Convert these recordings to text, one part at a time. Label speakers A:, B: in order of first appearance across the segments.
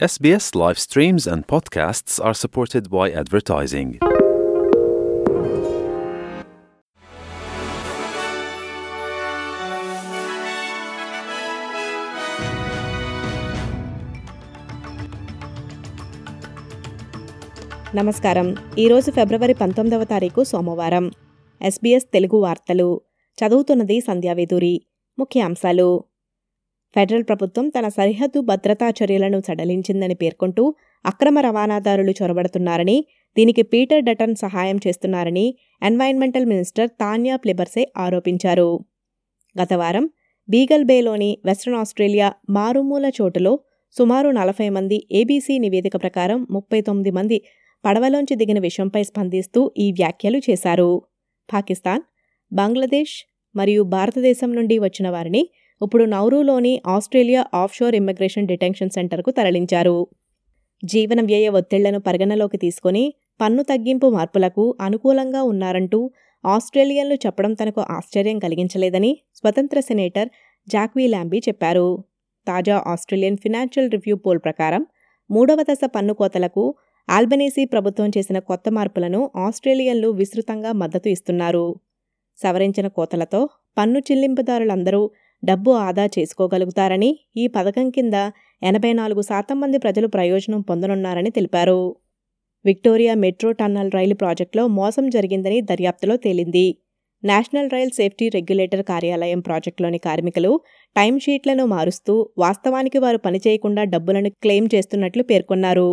A: SBS live streams and podcasts are supported by advertising.
B: నమస్కారం ఈరోజు ఫిబ్రవరి పంతొమ్మిదవ తారీఖు సోమవారం ఎస్బీఎస్ తెలుగు వార్తలు చదువుతున్నది సంధ్యావేదూరి ముఖ్యాంశాలు ఫెడరల్ ప్రభుత్వం తన సరిహద్దు భద్రతా చర్యలను సడలించిందని పేర్కొంటూ అక్రమ రవాణాదారులు చొరబడుతున్నారని దీనికి పీటర్ డటన్ సహాయం చేస్తున్నారని ఎన్వైర్న్మెంటల్ మినిస్టర్ తాన్యా ప్లిబర్సే ఆరోపించారు. గత వారం బీగల్ బేలోని వెస్ట్రన్ ఆస్ట్రేలియా మారుమూల చోటులో సుమారు నలభై మంది ఏబీసీ నివేదిక ప్రకారం ముప్పై తొమ్మిది మంది పడవలోంచి దిగిన విషయంపై స్పందిస్తూ ఈ వ్యాఖ్యలు చేశారు. పాకిస్తాన్ బంగ్లాదేశ్ మరియు భారతదేశం నుండి వచ్చిన వారిని ఇప్పుడు నౌరూలోని ఆస్ట్రేలియా ఆఫ్షోర్ ఇమ్మిగ్రేషన్ డిటెన్షన్ సెంటర్కు తరలించారు. జీవన వ్యయ ఒత్తిళ్ళను పరిగణలోకి తీసుకుని పన్ను తగ్గింపు మార్పులకు అనుకూలంగా ఉన్నారంటూ ఆస్ట్రేలియన్లు చెప్పడం తనకు ఆశ్చర్యం కలిగించలేదని స్వతంత్ర సెనేటర్ జాక్వీ ల్యాంబీ చెప్పారు. తాజా ఆస్ట్రేలియన్ ఫినాన్షియల్ రివ్యూ పోల్ ప్రకారం మూడవ దశ పన్ను కోతలకు ఆల్బనీసీ ప్రభుత్వం చేసిన కొత్త మార్పులను ఆస్ట్రేలియన్లు విస్తృతంగా మద్దతు ఇస్తున్నారు. సవరించిన కోతలతో పన్ను చెల్లింపుదారులందరూ డబ్బు ఆదా చేసుకోగలుగుతారని ఈ పథకం కింద ఎనభై నాలుగు శాతం మంది ప్రజలు ప్రయోజనం పొందనున్నారని తెలిపారు. విక్టోరియా మెట్రో టన్నల్ రైలు ప్రాజెక్టులో మోసం జరిగిందని దర్యాప్తులో తేలింది. నేషనల్ రైల్ సేఫ్టీ రెగ్యులేటర్ కార్యాలయం ప్రాజెక్టులోని కార్మికులు టైంషీట్లను మారుస్తూ వాస్తవానికి వారు పనిచేయకుండా డబ్బులను క్లెయిమ్ చేస్తున్నట్లు పేర్కొన్నారు.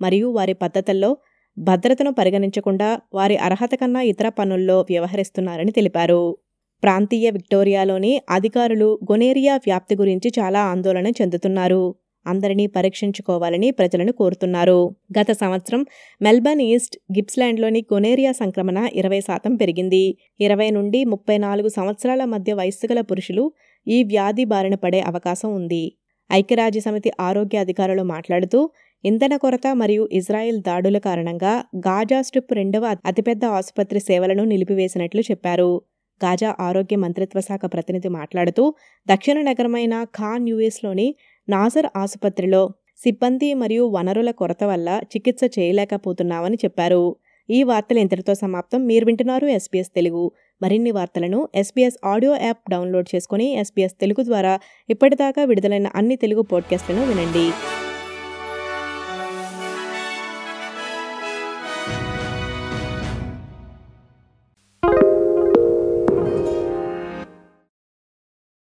B: మరియు వారి పద్ధతుల్లో భద్రతను పరిగణించకుండా వారి అర్హత కన్నా ఇతర పనుల్లో వ్యవహరిస్తున్నారని తెలిపారు. ప్రాంతీయ విక్టోరియాలోని అధికారులు గొనేరియా వ్యాప్తి గురించి చాలా ఆందోళన చెందుతున్నారు. అందరినీ పరీక్షించుకోవాలని ప్రజలను కోరుతున్నారు. గత సంవత్సరం మెల్బర్న్ ఈస్ట్ గిప్స్లాండ్లోని గొనేరియా సంక్రమణ ఇరవై శాతం పెరిగింది. ఇరవై నుండి ముప్పై నాలుగు సంవత్సరాల మధ్య వయస్సు గల పురుషులు ఈ వ్యాధి బారిన పడే అవకాశం ఉంది. ఐక్యరాజ్య సమితి ఆరోగ్య అధికారులు మాట్లాడుతూ ఇంధన కొరత మరియు ఇజ్రాయెల్ దాడుల కారణంగా గాజా స్ట్రిప్ రెండవ అతిపెద్ద ఆసుపత్రి సేవలను నిలిపివేసినట్లు చెప్పారు. గాజా ఆరోగ్య మంత్రిత్వ శాఖ ప్రతినిధి మాట్లాడుతూ దక్షిణ నగరమైన ఖాన్ యుఎస్లోని నాజర్ ఆసుపత్రిలో సిబ్బంది మరియు వనరుల కొరత వల్ల చికిత్స చేయలేకపోతున్నామని చెప్పారు. ఈ వార్తలు ఇంతటితో సమాప్తం. మీరు వింటున్నారు ఎస్బీఎస్ తెలుగు. మరిన్ని వార్తలను ఎస్బీఎస్ ఆడియో యాప్ డౌన్లోడ్ చేసుకుని ఎస్బీఎస్ తెలుగు ద్వారా ఇప్పటిదాకా విడుదలైన అన్ని తెలుగు పాడ్కాస్ట్లను వినండి.